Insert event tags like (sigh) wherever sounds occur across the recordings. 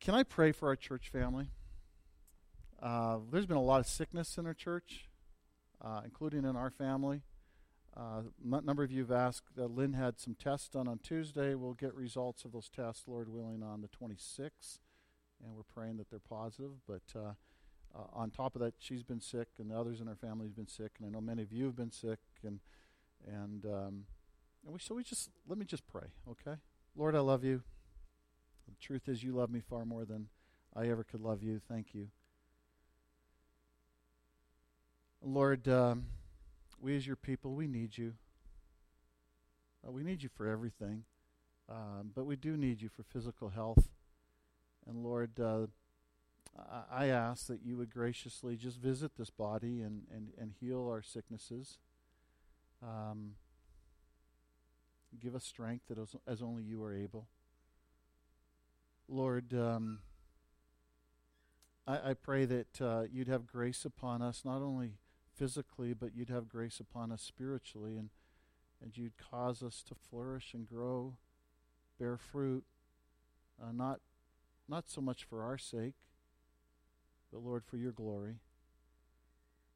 Can I pray for our church family? Uh, there's been a lot of sickness in our church, uh, including in our family. Uh, a number of you have asked. Uh, Lynn had some tests done on Tuesday. We'll get results of those tests, Lord willing, on the 26th, and we're praying that they're positive. But uh, uh, on top of that, she's been sick, and the others in our family have been sick, and I know many of you have been sick, and and um, and we so we just let me just pray, okay? Lord, I love you. The truth is, you love me far more than I ever could love you. Thank you. Lord, um, we as your people, we need you. Uh, we need you for everything, um, but we do need you for physical health. And Lord, uh, I ask that you would graciously just visit this body and, and, and heal our sicknesses. Um, give us strength that as, as only you are able. Lord, um, I, I, pray that uh, you'd have grace upon us, not only physically, but you'd have grace upon us spiritually, and, and you'd cause us to flourish and grow, bear fruit, uh, not, not so much for our sake, but Lord, for your glory.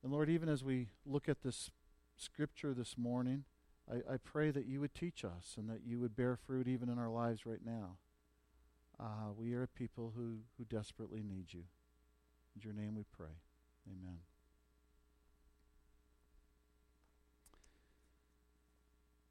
And Lord, even as we look at this scripture this morning, I, I pray that you would teach us and that you would bear fruit even in our lives right now. Uh, we are a people who, who desperately need you. In your name we pray. Amen.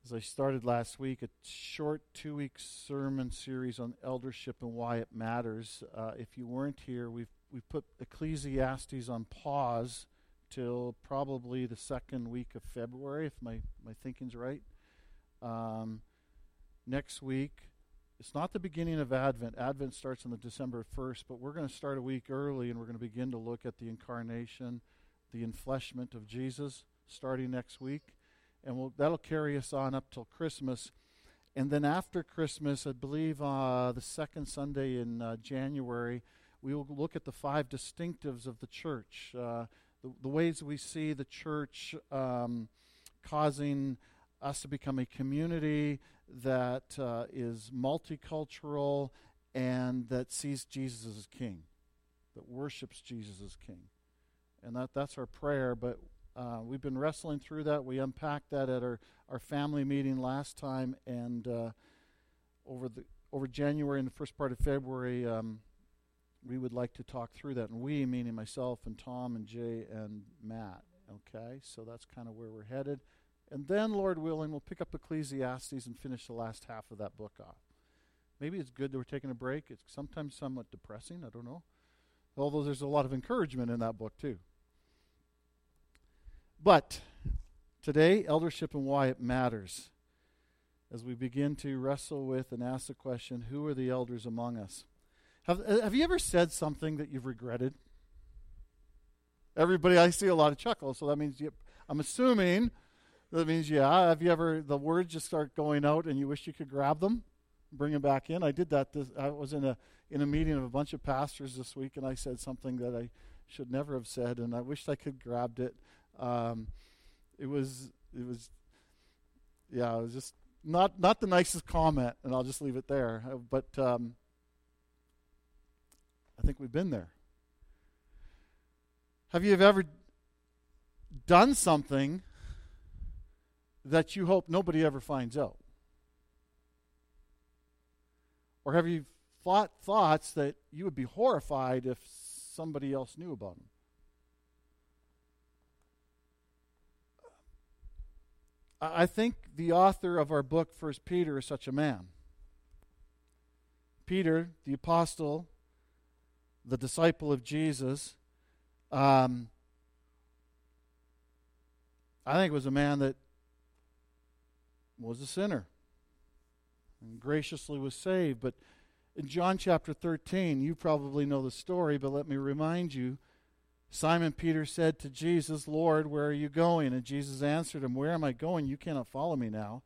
As I started last week, a short two week sermon series on eldership and why it matters. Uh, if you weren't here, we've, we've put Ecclesiastes on pause till probably the second week of February, if my, my thinking's right. Um, next week, it's not the beginning of Advent. Advent starts on the December 1st, but we're going to start a week early and we're going to begin to look at the incarnation, the enfleshment of Jesus starting next week. And we'll, that'll carry us on up till Christmas. And then after Christmas, I believe uh, the second Sunday in uh, January, we will look at the five distinctives of the church, uh, the, the, ways we see the church um, causing us to become a community that uh, is multicultural and that sees Jesus as king, that worships Jesus as king. And that, that's our prayer, but uh, we've been wrestling through that. We unpacked that at our, our family meeting last time, and uh, over the over January and the first part of February, um, we would like to talk through that. And we, meaning myself and Tom and Jay and Matt. Okay, so that's kind of where we're headed. And then, Lord willing, we'll pick up Ecclesiastes and finish the last half of that book off. Maybe it's good that we're taking a break. It's sometimes somewhat depressing. I don't know. Although there's a lot of encouragement in that book, too. But today, eldership and why it matters. As we begin to wrestle with and ask the question who are the elders among us? Have, uh, have you ever said something that you've regretted? Everybody, I see a lot of chuckles, so that means you, I'm assuming that means, yeah. Have you ever, the words just start going out and you wish you could grab them, bring them back in? I did that. This, I was in a, in a meeting of a bunch of pastors this week and I said something that I should never have said and I wished I could grabbed it. Um, it was, it was, yeah, it was just not, not the nicest comment and I'll just leave it there. Uh, but um, I think we've been there. Have you ever done something that you hope nobody ever finds out? Or have you thought thoughts that you would be horrified if somebody else knew about them? I think the author of our book, First Peter, is such a man. Peter, the apostle, the disciple of Jesus, um, I think was a man that was a sinner and graciously was saved. But in John chapter 13, you probably know the story, but let me remind you Simon Peter said to Jesus, Lord, where are you going? And Jesus answered him, Where am I going? You cannot follow me now,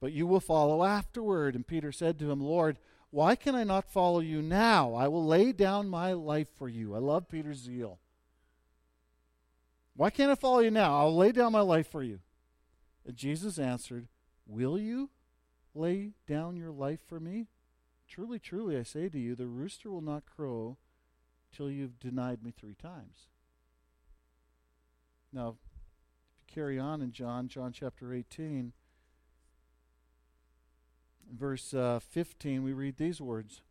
but you will follow afterward. And Peter said to him, Lord, why can I not follow you now? I will lay down my life for you. I love Peter's zeal. Why can't I follow you now? I'll lay down my life for you. And Jesus answered, Will you lay down your life for me? Truly, truly, I say to you, the rooster will not crow till you've denied me three times. Now, if you carry on in John, John chapter 18, verse uh, 15, we read these words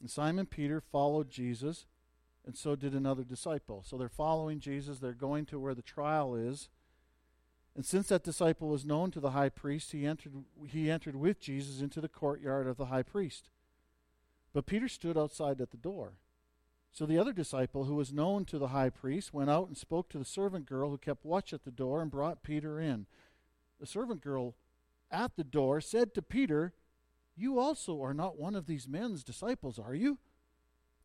And Simon Peter followed Jesus, and so did another disciple. So they're following Jesus, they're going to where the trial is. And since that disciple was known to the high priest, he entered, he entered with Jesus into the courtyard of the high priest. But Peter stood outside at the door. So the other disciple, who was known to the high priest, went out and spoke to the servant girl who kept watch at the door and brought Peter in. The servant girl at the door said to Peter, You also are not one of these men's disciples, are you?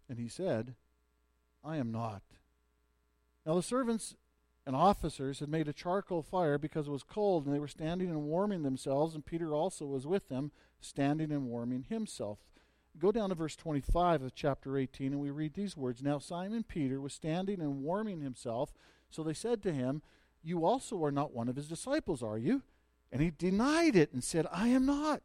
And he said, I am not. Now the servants and officers had made a charcoal fire because it was cold, and they were standing and warming themselves, and Peter also was with them, standing and warming himself. Go down to verse 25 of chapter 18, and we read these words Now Simon Peter was standing and warming himself. So they said to him, You also are not one of his disciples, are you? And he denied it and said, I am not.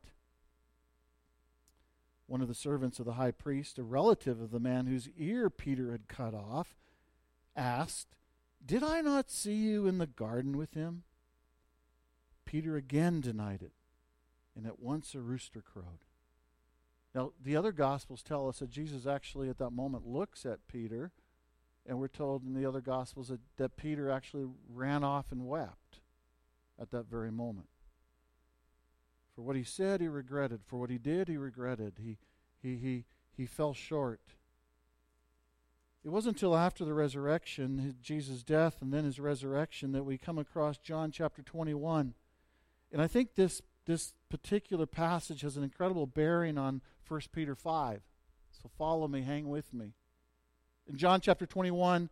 One of the servants of the high priest, a relative of the man whose ear Peter had cut off, asked, Did I not see you in the garden with him? Peter again denied it, and at once a rooster crowed. Now, the other Gospels tell us that Jesus actually at that moment looks at Peter, and we're told in the other Gospels that, that Peter actually ran off and wept at that very moment. For what he said, he regretted. For what he did, he regretted. He, he, he, he fell short. It wasn't until after the resurrection, Jesus' death, and then his resurrection, that we come across John chapter 21. And I think this, this particular passage has an incredible bearing on 1 Peter 5. So follow me, hang with me. In John chapter 21,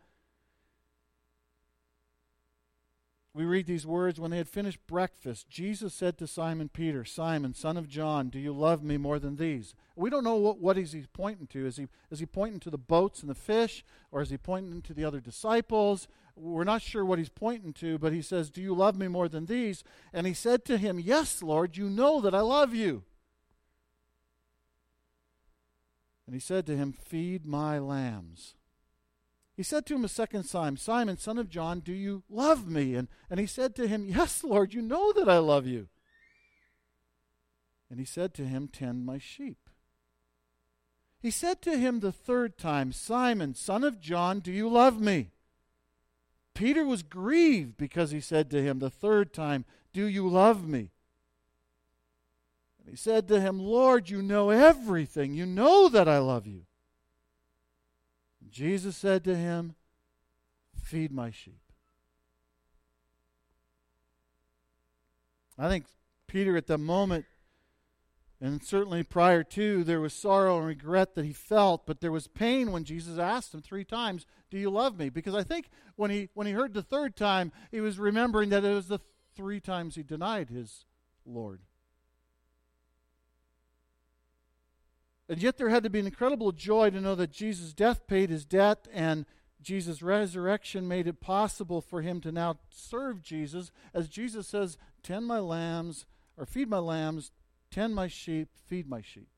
we read these words When they had finished breakfast, Jesus said to Simon Peter, Simon, son of John, do you love me more than these? We don't know what, what is he pointing to. Is he, is he pointing to the boats and the fish, or is he pointing to the other disciples? We're not sure what he's pointing to, but he says, Do you love me more than these? And he said to him, Yes, Lord, you know that I love you. And he said to him, Feed my lambs. He said to him a second time, Simon, son of John, do you love me? And, and he said to him, Yes, Lord, you know that I love you. And he said to him, Tend my sheep. He said to him the third time, Simon, son of John, do you love me? Peter was grieved because he said to him the third time, Do you love me? And he said to him, Lord, you know everything. You know that I love you. Jesus said to him, Feed my sheep. I think Peter at the moment, and certainly prior to, there was sorrow and regret that he felt, but there was pain when Jesus asked him three times, Do you love me? Because I think when he when he heard the third time, he was remembering that it was the three times he denied his Lord. And yet there had to be an incredible joy to know that Jesus' death paid his debt and Jesus' resurrection made it possible for him to now serve Jesus. As Jesus says, Tend my lambs, or feed my lambs, tend my sheep, feed my sheep.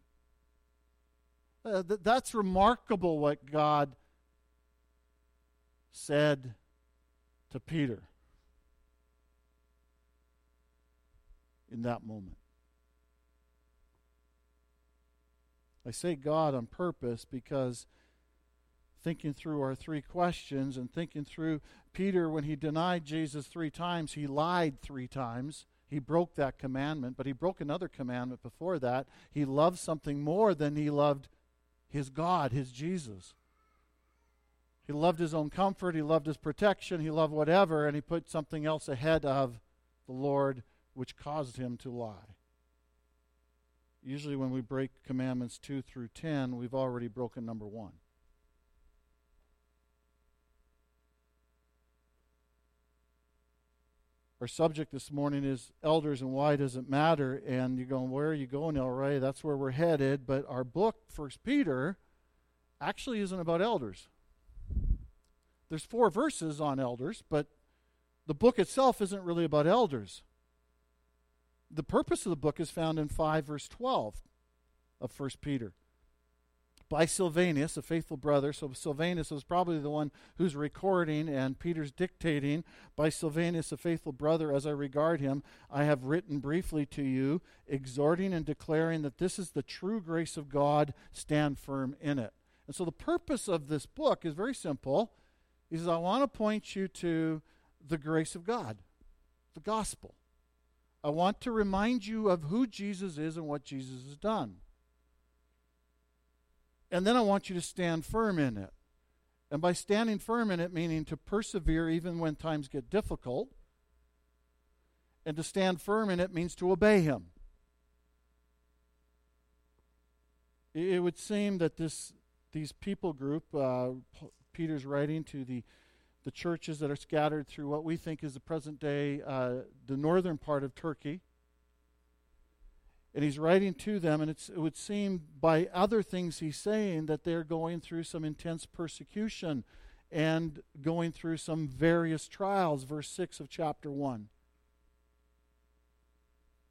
Uh, th- that's remarkable what God said to Peter in that moment. I say God on purpose because thinking through our three questions and thinking through Peter, when he denied Jesus three times, he lied three times. He broke that commandment, but he broke another commandment before that. He loved something more than he loved his God, his Jesus. He loved his own comfort, he loved his protection, he loved whatever, and he put something else ahead of the Lord, which caused him to lie. Usually, when we break commandments 2 through 10, we've already broken number 1. Our subject this morning is elders and why does it matter? And you're going, where are you going, Elroy? That's where we're headed. But our book, First Peter, actually isn't about elders. There's four verses on elders, but the book itself isn't really about elders the purpose of the book is found in 5 verse 12 of 1 Peter. by Silvanus, a faithful brother. So Silvanus was probably the one who's recording, and Peter's dictating. By Silvanus, a faithful brother, as I regard him, I have written briefly to you, exhorting and declaring that this is the true grace of God. Stand firm in it. And so the purpose of this book is very simple. He says, I want to point you to the grace of God, the gospel. I want to remind you of who Jesus is and what Jesus has done. And then I want you to stand firm in it. And by standing firm in it, meaning to persevere even when times get difficult. And to stand firm in it means to obey Him. It would seem that this these people group, uh, Peter's writing to the the churches that are scattered through what we think is the present day, uh, the northern part of Turkey and he's writing to them, and it would seem by other things he's saying that they're going through some intense persecution and going through some various trials, verse 6 of chapter 1.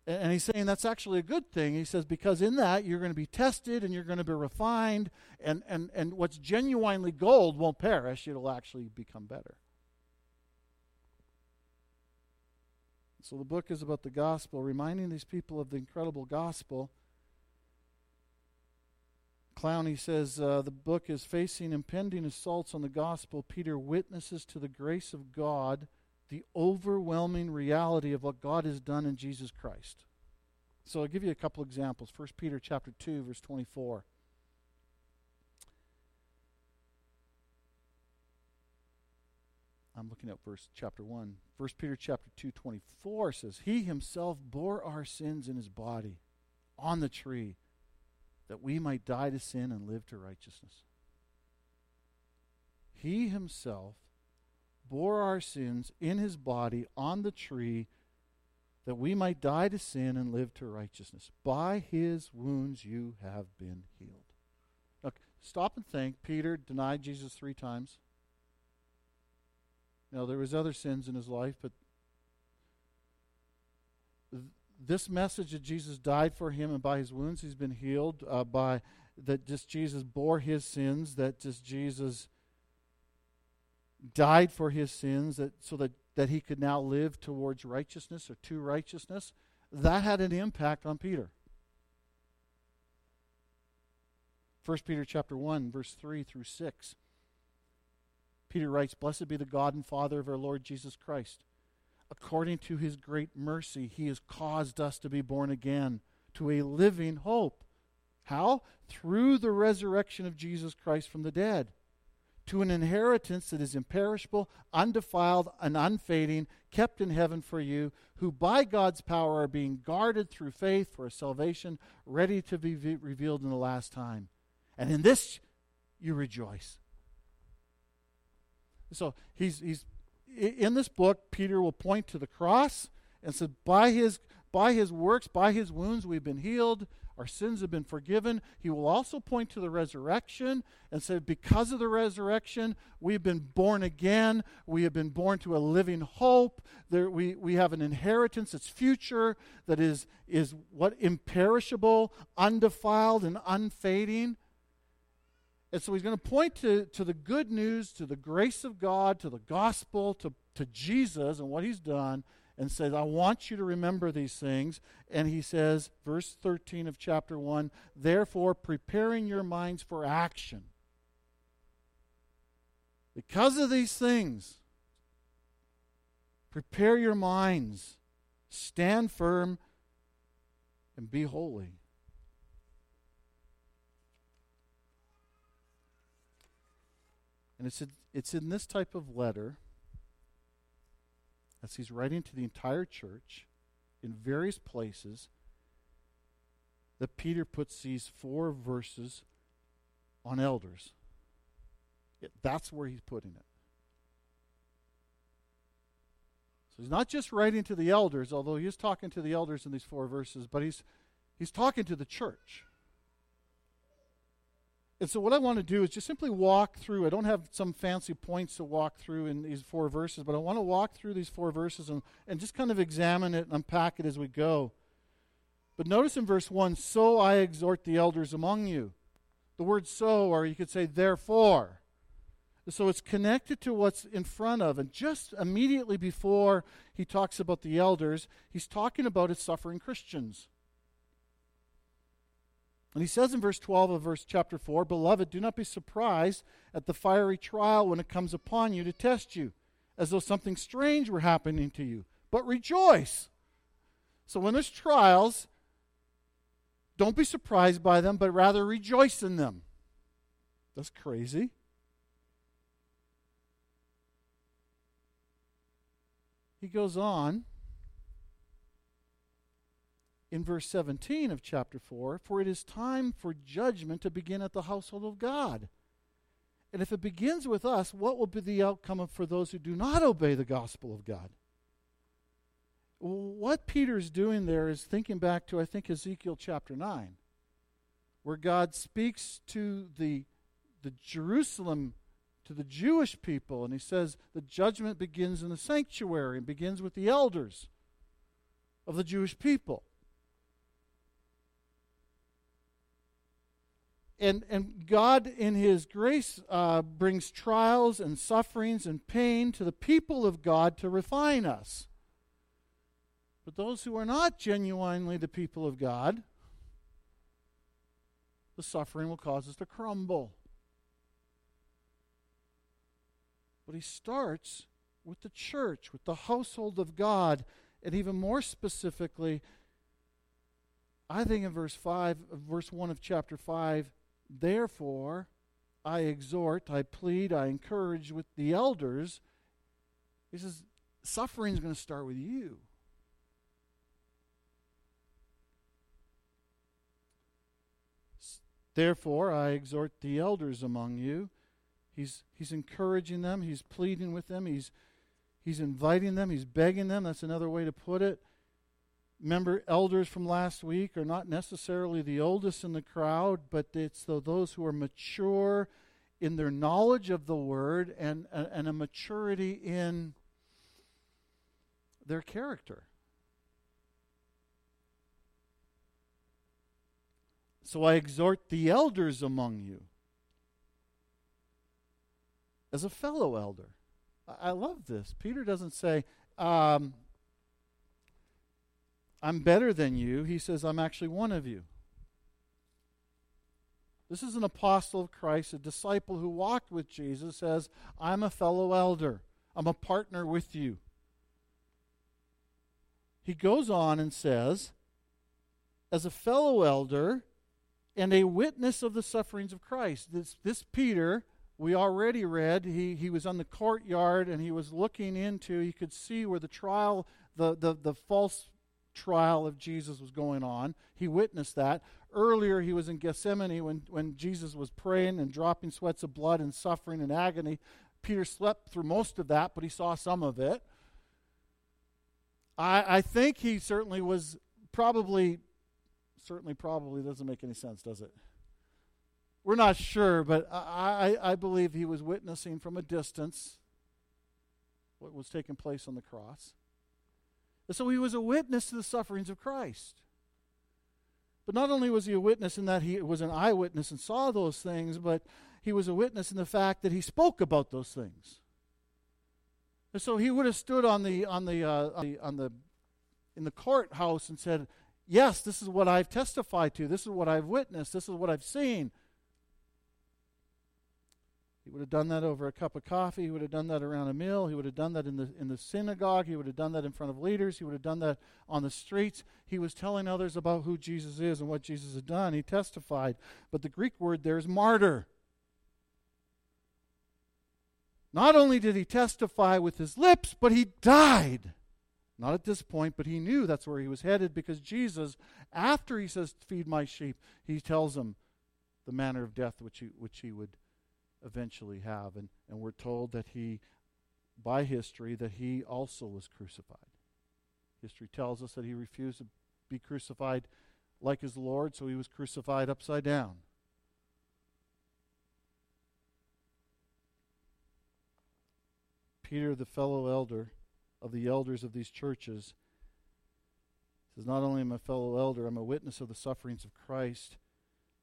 And he's saying that's actually a good thing. He says, because in that you're going to be tested and you're going to be refined, and, and, and what's genuinely gold won't perish, it'll actually become better. So the book is about the gospel, reminding these people of the incredible gospel. Clowney says uh, the book is facing impending assaults on the gospel. Peter witnesses to the grace of God, the overwhelming reality of what God has done in Jesus Christ. So I'll give you a couple examples. 1 Peter chapter 2 verse 24. I'm looking at verse chapter 1. 1 Peter chapter 2 24 says, He himself bore our sins in his body on the tree that we might die to sin and live to righteousness. He himself bore our sins in his body on the tree that we might die to sin and live to righteousness. By his wounds you have been healed. Look, stop and think. Peter denied Jesus three times. Now, there was other sins in his life, but th- this message that Jesus died for him and by his wounds he's been healed, uh, by that just Jesus bore his sins, that just Jesus died for his sins, that so that, that he could now live towards righteousness or to righteousness, that had an impact on Peter. 1 Peter chapter 1, verse 3 through 6. Peter writes, Blessed be the God and Father of our Lord Jesus Christ. According to his great mercy, he has caused us to be born again to a living hope. How? Through the resurrection of Jesus Christ from the dead, to an inheritance that is imperishable, undefiled, and unfading, kept in heaven for you, who by God's power are being guarded through faith for a salvation ready to be revealed in the last time. And in this you rejoice. So he's, he's in this book, Peter will point to the cross and said, by his, by his works, by his wounds, we've been healed. Our sins have been forgiven. He will also point to the resurrection and say, because of the resurrection, we've been born again. We have been born to a living hope. There, we, we have an inheritance that's future, that is, is what imperishable, undefiled, and unfading. And so he's going to point to, to the good news, to the grace of God, to the gospel, to, to Jesus and what he's done, and says, I want you to remember these things. And he says, verse 13 of chapter 1, therefore preparing your minds for action. Because of these things, prepare your minds, stand firm, and be holy. And it's, it's in this type of letter, as he's writing to the entire church in various places, that Peter puts these four verses on elders. It, that's where he's putting it. So he's not just writing to the elders, although he is talking to the elders in these four verses, but he's, he's talking to the church. And so, what I want to do is just simply walk through. I don't have some fancy points to walk through in these four verses, but I want to walk through these four verses and, and just kind of examine it and unpack it as we go. But notice in verse 1 So I exhort the elders among you. The word so, or you could say therefore. So it's connected to what's in front of. And just immediately before he talks about the elders, he's talking about his suffering Christians. And he says in verse 12 of verse chapter 4 Beloved, do not be surprised at the fiery trial when it comes upon you to test you, as though something strange were happening to you, but rejoice. So when there's trials, don't be surprised by them, but rather rejoice in them. That's crazy. He goes on in verse 17 of chapter 4 For it is time for judgment to begin at the household of God. And if it begins with us, what will be the outcome for those who do not obey the gospel of God? What Peter's doing there is thinking back to, I think, Ezekiel chapter 9, where God speaks to the, the Jerusalem, to the Jewish people, and he says the judgment begins in the sanctuary and begins with the elders of the Jewish people. And, and God, in His grace, uh, brings trials and sufferings and pain to the people of God to refine us. But those who are not genuinely the people of God, the suffering will cause us to crumble. But He starts with the church, with the household of God, and even more specifically, I think in verse 5, verse 1 of chapter 5, Therefore, I exhort, I plead, I encourage with the elders. He says, suffering is going to start with you. Therefore, I exhort the elders among you. He's, he's encouraging them, he's pleading with them, he's, he's inviting them, he's begging them. That's another way to put it. Remember, elders from last week are not necessarily the oldest in the crowd, but it's those who are mature in their knowledge of the word and, and, a maturity in their character. So I exhort the elders among you as a fellow elder. I love this. Peter doesn't say, um, I'm better than you. He says, I'm actually one of you. This is an apostle of Christ, a disciple who walked with Jesus, says, I'm a fellow elder. I'm a partner with you. He goes on and says, as a fellow elder and a witness of the sufferings of Christ. This, this Peter, we already read, he, he was on the courtyard and he was looking into, he could see where the trial, the, the, the false trial of Jesus was going on. He witnessed that. Earlier, he was in Gethsemane when, when Jesus was praying and dropping sweats of blood and suffering and agony. Peter slept through most of that, but he saw some of it. I, I think he certainly was probably, certainly, probably doesn't make any sense, does it? We're not sure, but I, I, I believe he was witnessing from a distance what was taking place on the cross. And so he was a witness to the sufferings of Christ. But not only was he a witness in that he was an eyewitness and saw those things, but he was a witness in the fact that he spoke about those things. And so he would have stood on the on the, uh, on the on the in the courthouse and said, "Yes, this is what I've testified to. This is what I've witnessed. This is what I've seen. He would have done that over a cup of coffee. He would have done that around a meal. He would have done that in the, in the synagogue. He would have done that in front of leaders. He would have done that on the streets. He was telling others about who Jesus is and what Jesus had done. He testified. But the Greek word there is martyr. Not only did he testify with his lips, but he died. Not at this point, but he knew that's where he was headed because Jesus, after he says, Feed my sheep, he tells them the manner of death which he, which he would eventually have. And, and we're told that he, by history, that he also was crucified. History tells us that he refused to be crucified like his Lord, so he was crucified upside down. Peter, the fellow elder of the elders of these churches, says, Not only am I a fellow elder, I'm a witness of the sufferings of Christ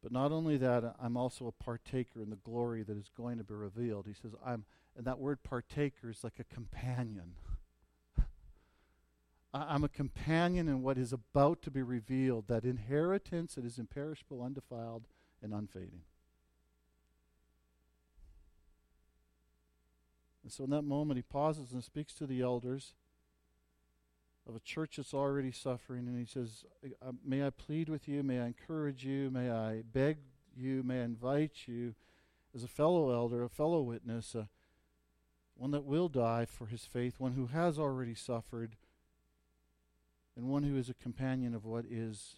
But not only that, uh, I'm also a partaker in the glory that is going to be revealed. He says, I'm, and that word partaker is like a companion. (laughs) I'm a companion in what is about to be revealed, that inheritance that is imperishable, undefiled, and unfading. And so in that moment, he pauses and speaks to the elders of a church that's already suffering, and he says, May I plead with you, may I encourage you, may I beg you, may I invite you as a fellow elder, a fellow witness, uh, one that will die for his faith, one who has already suffered, and one who is a companion of what is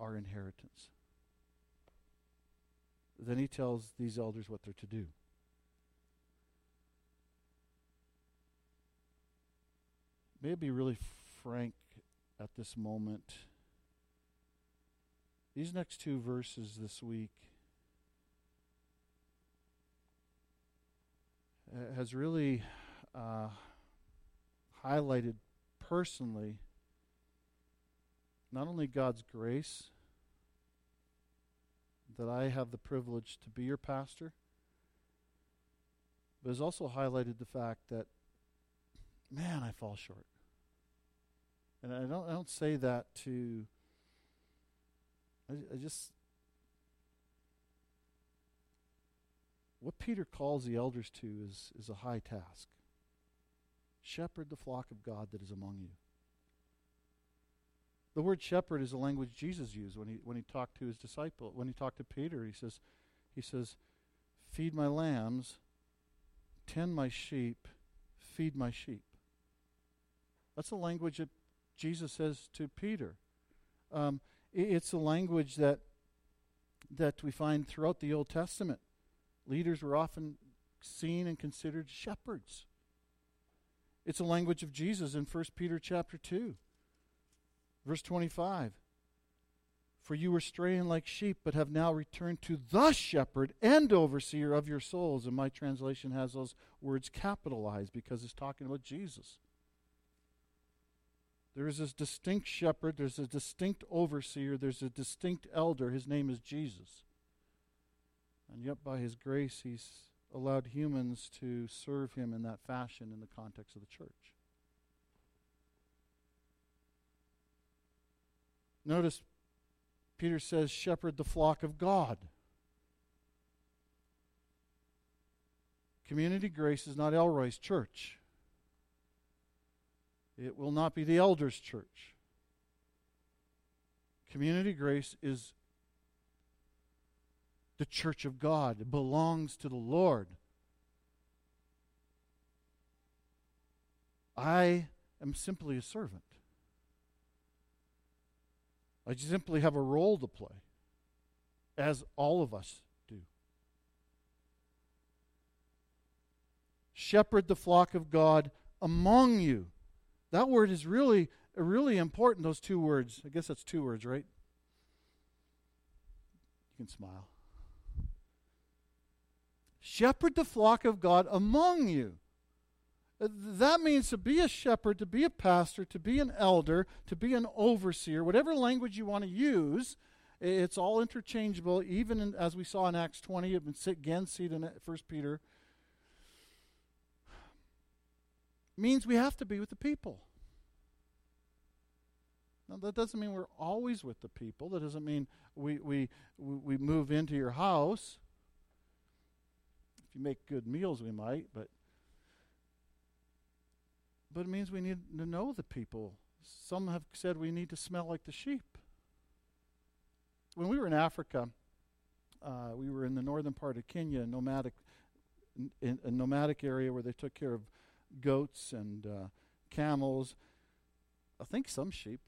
our inheritance. Then he tells these elders what they're to do. May I be really frank at this moment. These next two verses this week has really uh, highlighted personally not only God's grace, that I have the privilege to be your pastor, but has also highlighted the fact that, man, I fall short. And I don't, I don't say that to, I, I just, what Peter calls the elders to is, is a high task. Shepherd the flock of God that is among you. The word shepherd is a language Jesus used when he when he talked to his disciple. When he talked to Peter, he says, he says, "Feed my lambs, tend my sheep, feed my sheep." That's a language that Jesus says to Peter. Um, it's a language that that we find throughout the Old Testament. Leaders were often seen and considered shepherds. It's a language of Jesus in 1 Peter chapter 2. Verse 25 For you were straying like sheep, but have now returned to the shepherd and overseer of your souls. And my translation has those words capitalized because it's talking about Jesus. There is a distinct shepherd, there's a distinct overseer, there's a distinct elder. His name is Jesus. And yet, by his grace, he's allowed humans to serve him in that fashion in the context of the church. Notice Peter says, Shepherd the flock of God. Community Grace is not Elroy's church. It will not be the elders' church. Community Grace is the church of God, it belongs to the Lord. I am simply a servant. I simply have a role to play, as all of us do. Shepherd the flock of God among you. That word is really, really important, those two words. I guess that's two words, right? You can smile. Shepherd the flock of God among you. Uh, that means to be a shepherd, to be a pastor, to be an elder, to be an overseer, whatever language you want to use. It's all interchangeable, even in, as we saw in Acts 20, again, see it in 1 Peter. Means we have to be with the people. Now, that doesn't mean we're always with the people. That doesn't mean we, we, we move into your house. If you make good meals, we might, but but it means we need to know the people. Some have said we need to smell like the sheep. When we were in Africa, uh, we were in the northern part of Kenya, nomadic, in, a nomadic area where they took care of goats and uh, camels. I think some sheep.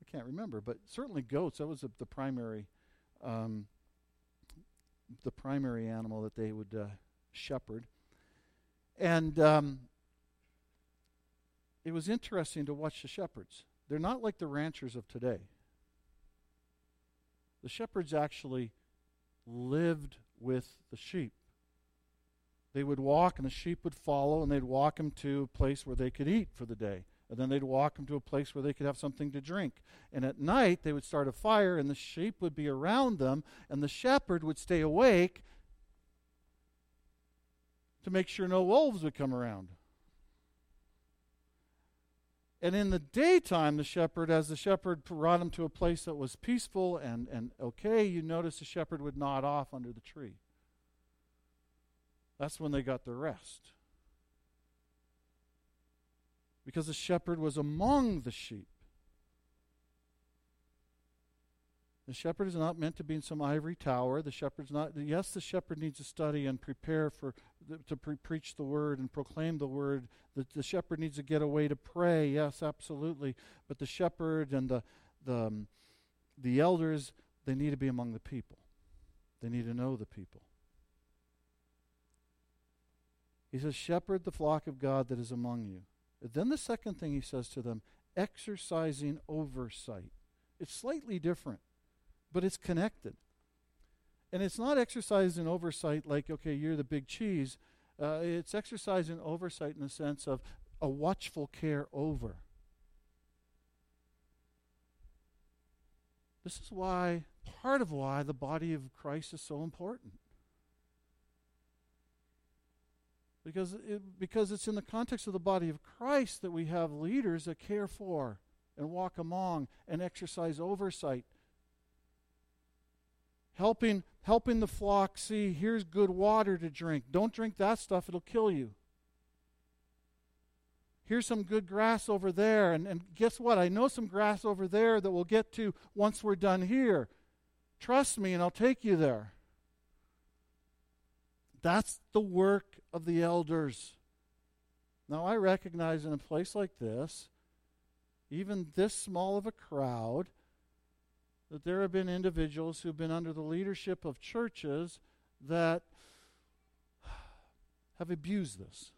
I can't remember, but certainly goats. That was the, the primary, um, the primary animal that they would uh, shepherd. And um, it was interesting to watch the shepherds. They're not like the ranchers of today. The shepherds actually lived with the sheep. They would walk, and the sheep would follow, and they'd walk them to a place where they could eat for the day. And then they'd walk them to a place where they could have something to drink. And at night, they would start a fire, and the sheep would be around them, and the shepherd would stay awake to make sure no wolves would come around. And in the daytime, the shepherd, as the shepherd brought him to a place that was peaceful and, and okay, you notice the shepherd would nod off under the tree. That's when they got their rest. Because the shepherd was among the sheep. The shepherd is not meant to be in some ivory tower. The shepherd's not. Yes, the shepherd needs to study and prepare for to pre- preach the word and proclaim the word. The, the shepherd needs to get away to pray. Yes, absolutely. But the shepherd and the the um, the elders they need to be among the people. They need to know the people. He says, "Shepherd the flock of God that is among you." Then the second thing he says to them, exercising oversight. It's slightly different but it's connected. And it's not exercising oversight like, okay, you're the big cheese. Uh, it's exercising oversight in the sense of a watchful care over. This is why, part of why the body of Christ is so important. Because, it, because it's in the context of the body of Christ that we have leaders that care for and walk among and exercise oversight helping helping the flock see here's good water to drink. Don't drink that stuff, it'll kill you. Here's some good grass over there. And, and guess what? I know some grass over there that we'll get to once we're done here. Trust me, and I'll take you there. That's the work of the elders. Now, I recognize in a place like this, even this small of a crowd, that there have been individuals who've been under the leadership of churches that (sighs) have abused this.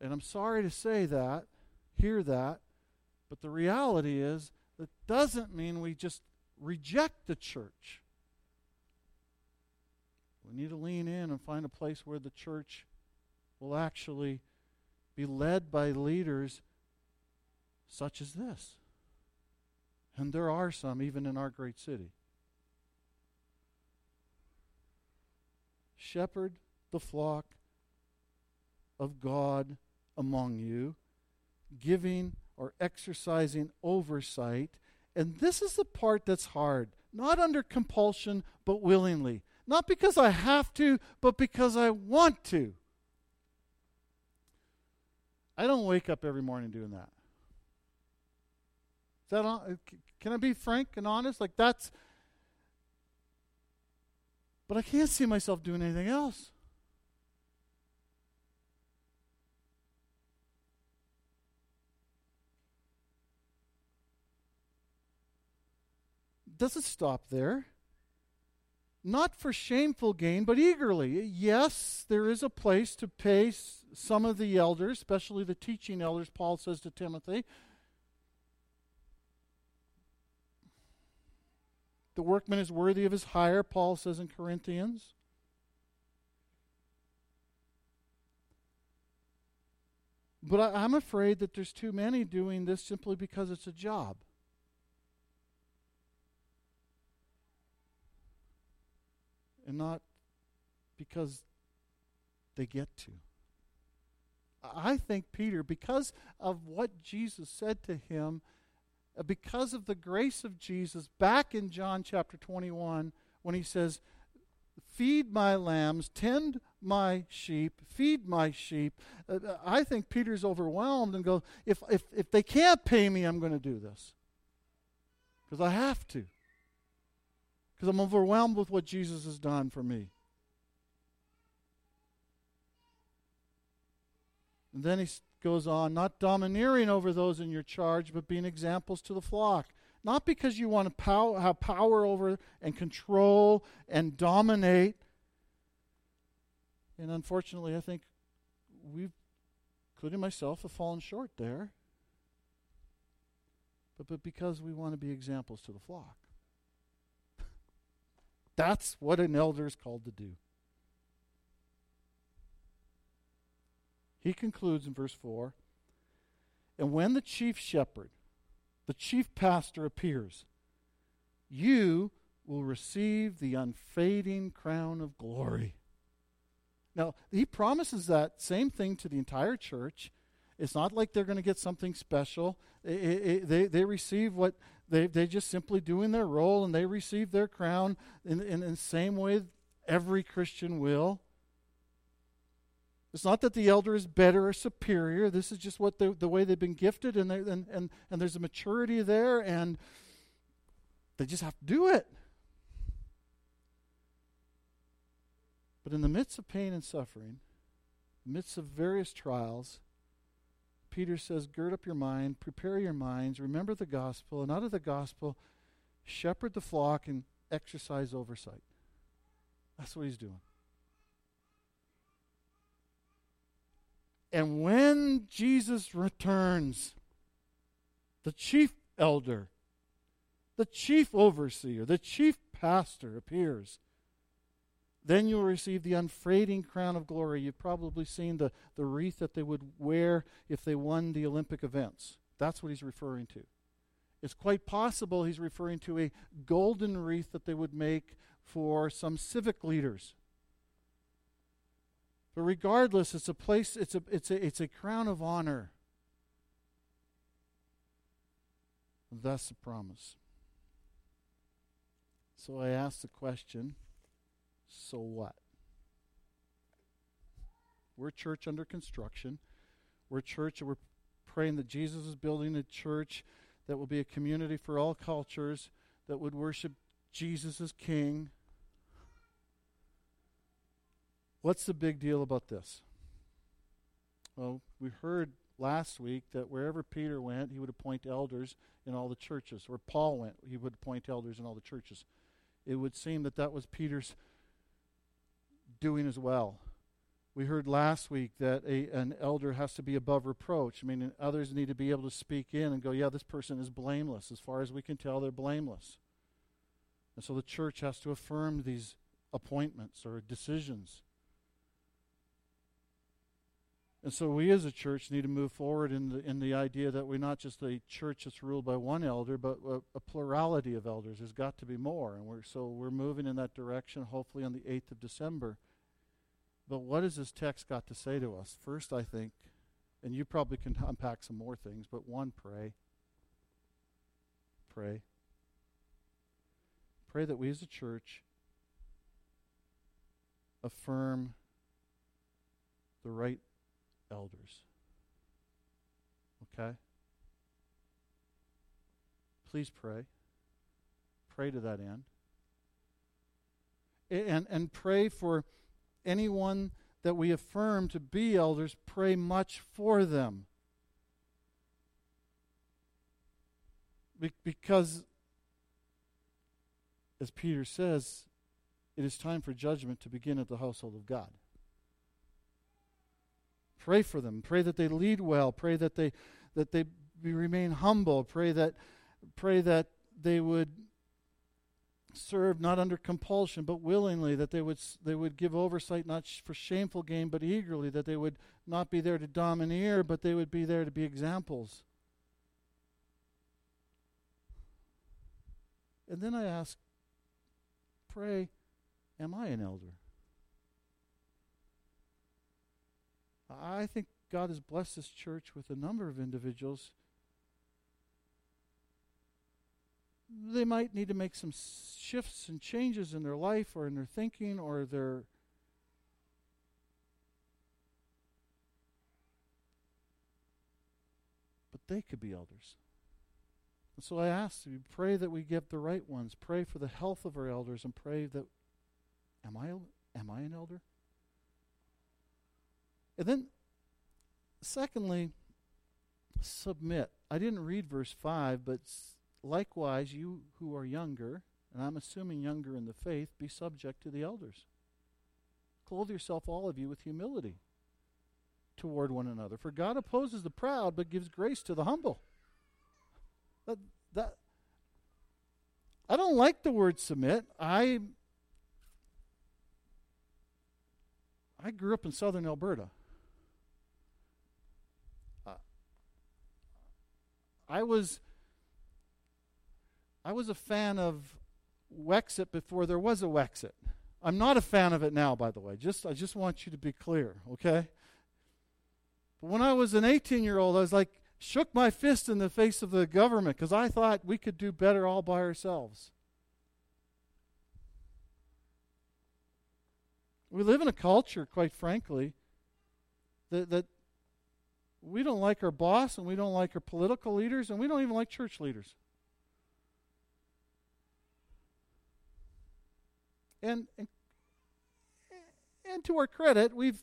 And I'm sorry to say that, hear that, but the reality is that doesn't mean we just reject the church. We need to lean in and find a place where the church will actually be led by leaders such as this. And there are some even in our great city. Shepherd the flock of God among you, giving or exercising oversight. And this is the part that's hard. Not under compulsion, but willingly. Not because I have to, but because I want to. I don't wake up every morning doing that. Is that on, can I be frank and honest? Like that's but I can't see myself doing anything else. Doesn't stop there. Not for shameful gain, but eagerly. Yes, there is a place to pay some of the elders, especially the teaching elders, Paul says to Timothy, The workman is worthy of his hire, Paul says in Corinthians. But I, am afraid that there's too many doing this simply because it's a job. And not because they get to. I think Peter, because of what Jesus said to him, uh, because of the grace of Jesus back in John chapter 21 when he says, Feed my lambs, tend my sheep, feed my sheep. Uh, uh I think Peter's overwhelmed and goes, if, if, if they can't pay me, I'm going to do this. Because I have to. Because I'm overwhelmed with what Jesus has done for me. And then he goes on, not domineering over those in your charge, but being examples to the flock. Not because you want to pow- have power over and control and dominate. And unfortunately, I think we've, including myself, have fallen short there. But, but because we want to be examples to the flock. That's what an elder is called to do. he concludes in verse 4 And when the chief shepherd, the chief pastor appears, you will receive the unfading crown of glory. Now, he promises that same thing to the entire church. It's not like they're going to get something special. It, it, they, they receive what they, they just simply do in their role and they receive their crown in, in, in the same way every Christian will. It's not that the elder is better or superior. This is just what the, the way they've been gifted, and, they, and, and, and there's a maturity there, and they just have to do it. But in the midst of pain and suffering, midst of various trials, Peter says, Gird up your mind, prepare your minds, remember the gospel, and out of the gospel, shepherd the flock and exercise oversight. That's what he's doing. And when Jesus returns, the chief elder, the chief overseer, the chief pastor appears then you will receive the unfading crown of glory. You've probably seen the, the wreath that they would wear if they won the Olympic events. That's what he's referring to. It's quite possible he's referring to a golden wreath that they would make for some civic leaders. But regardless, it's a place, it's a, it's a, it's a crown of honor. That's the promise. So I ask the question so what? We're church under construction. We're church we're praying that Jesus is building a church that will be a community for all cultures that would worship Jesus as King. What's the big deal about this? Well, we heard last week that wherever Peter went, he would appoint elders in all the churches. Where Paul went, he would appoint elders in all the churches. It would seem that that was Peter's doing as well. We heard last week that a, an elder has to be above reproach. I mean, others need to be able to speak in and go, yeah, this person is blameless. As far as we can tell, they're blameless. And so the church has to affirm these appointments or decisions. And so we as a church need to move forward in the, in the idea that we're not just a church that's ruled by one elder, but a, a plurality of elders. There's got to be more. And we're, so we're moving in that direction, hopefully on the 8th of December. But what has this text got to say to us? First, I think, and you probably can (laughs) unpack some more things, but one, pray. Pray. Pray that we as a church affirm the right elders. Okay? Please pray. Pray to that end. And, and pray for anyone that we affirm to be elders, pray much for them. Be- because, as Peter says, it is time for judgment to begin at the household of God. Pray for them. Pray that they lead well. Pray that they that they remain humble. Pray that pray that they would serve not under compulsion but willingly that they would they would give oversight not sh- for shameful gain but eagerly that they would not be there to domineer but they would be there to be examples. And then i ask pray am i an elder? I think god has blessed this church with a number of individuals they might need to make some shifts and changes in their life or in their thinking or their but they could be elders. And so i ask you pray that we get the right ones. Pray for the health of our elders and pray that am i am i an elder? And then secondly submit. I didn't read verse 5 but Likewise, you who are younger, and I'm assuming younger in the faith, be subject to the elders. Clothe yourself, all of you, with humility toward one another. For God opposes the proud, but gives grace to the humble. That, that, I don't like the word submit. I I grew up in southern Alberta. Uh, I was I was a fan of Wexit before there was a Wexit. I'm not a fan of it now, by the way. Just I just want you to be clear, okay? But when I was an 18 year old, I was like, shook my fist in the face of the government because I thought we could do better all by ourselves. We live in a culture, quite frankly, that, that we don't like our boss and we don't like our political leaders and we don't even like church leaders. And, and, and to our credit, we've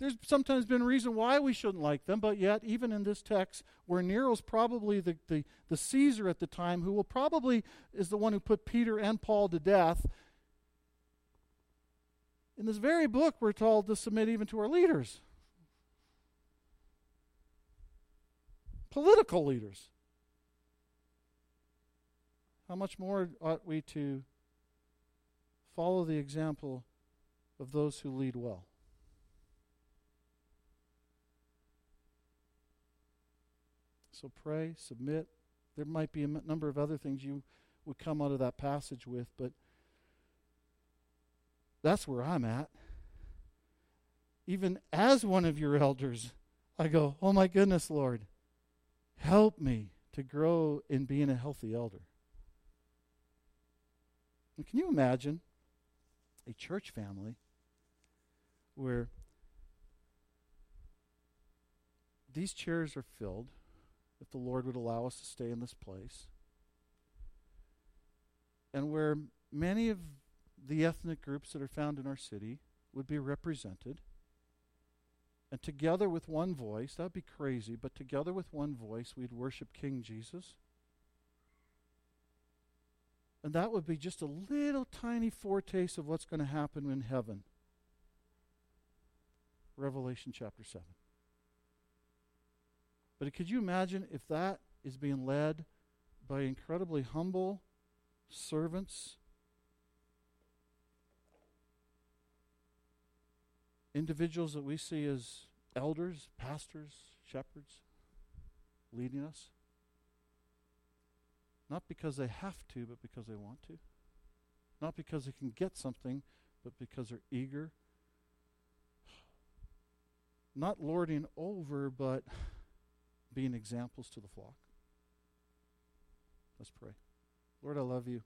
there's sometimes been reason why we shouldn't like them, but yet, even in this text, where Nero's probably the, the, the Caesar at the time, who will probably is the one who put Peter and Paul to death, in this very book, we're told to submit even to our leaders. Political leaders. How much more ought we to follow the example of those who lead well? So pray, submit. There might be a m- number of other things you would come out of that passage with, but that's where I'm at. Even as one of your elders, I go, Oh my goodness, Lord, help me to grow in being a healthy elder. And can you imagine a church family where these chairs are filled? if the Lord would allow us to stay in this place. And where many of the ethnic groups that are found in our city would be represented. And together with one voice, that would be crazy, but together with one voice, we'd worship King Jesus. And that would be just a little tiny foretaste of what's going to happen in heaven. Revelation chapter 7. But could you imagine if that is being led by incredibly humble servants? Individuals that we see as elders, pastors, shepherds leading us. Not because they have to, but because they want to. Not because they can get something, but because they're eager. Not lording over, but being examples to the flock. Let's pray. Lord, I love you.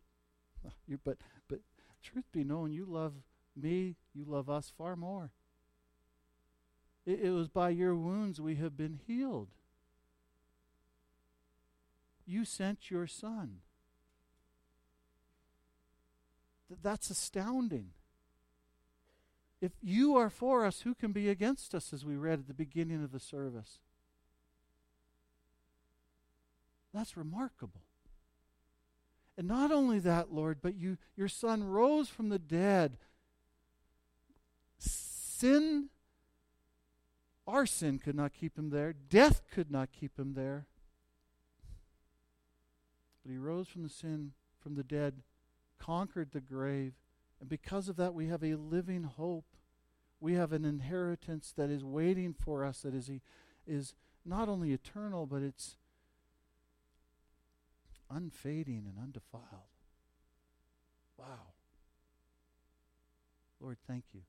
Ah, you but but truth be known, you love me, you love us far more. It, it was by your wounds we have been healed. You sent your son. Th- that's astounding. If you are for us, who can be against us, as we read at the beginning of the service? That's remarkable. And not only that, Lord, but you, your son rose from the dead. Sin, our sin could not keep him there. Death could not keep him there. But he rose from the sin, from the dead, conquered the grave. And because of that, we have a living hope. We have an inheritance that is waiting for us, that is, is not only eternal, but it's unfading and undefiled. Wow. Lord, thank you.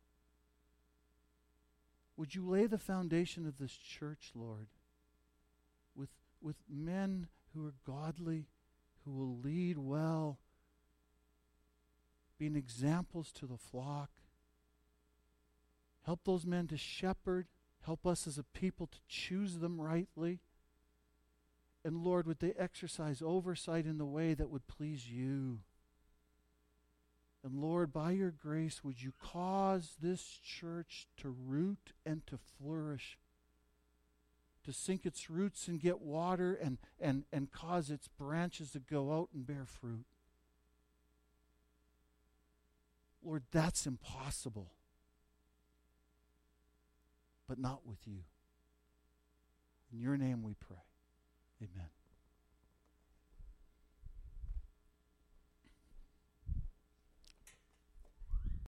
Would you lay the foundation of this church, Lord, with, with men who are godly, who will lead well, being examples to the flock? Help those men to shepherd. Help us as a people to choose them rightly. And Lord, would they exercise oversight in the way that would please you? And Lord, by your grace, would you cause this church to root and to flourish, to sink its roots and get water and, and, and cause its branches to go out and bear fruit? Lord, that's impossible, but not with you. In your name we pray. Amen.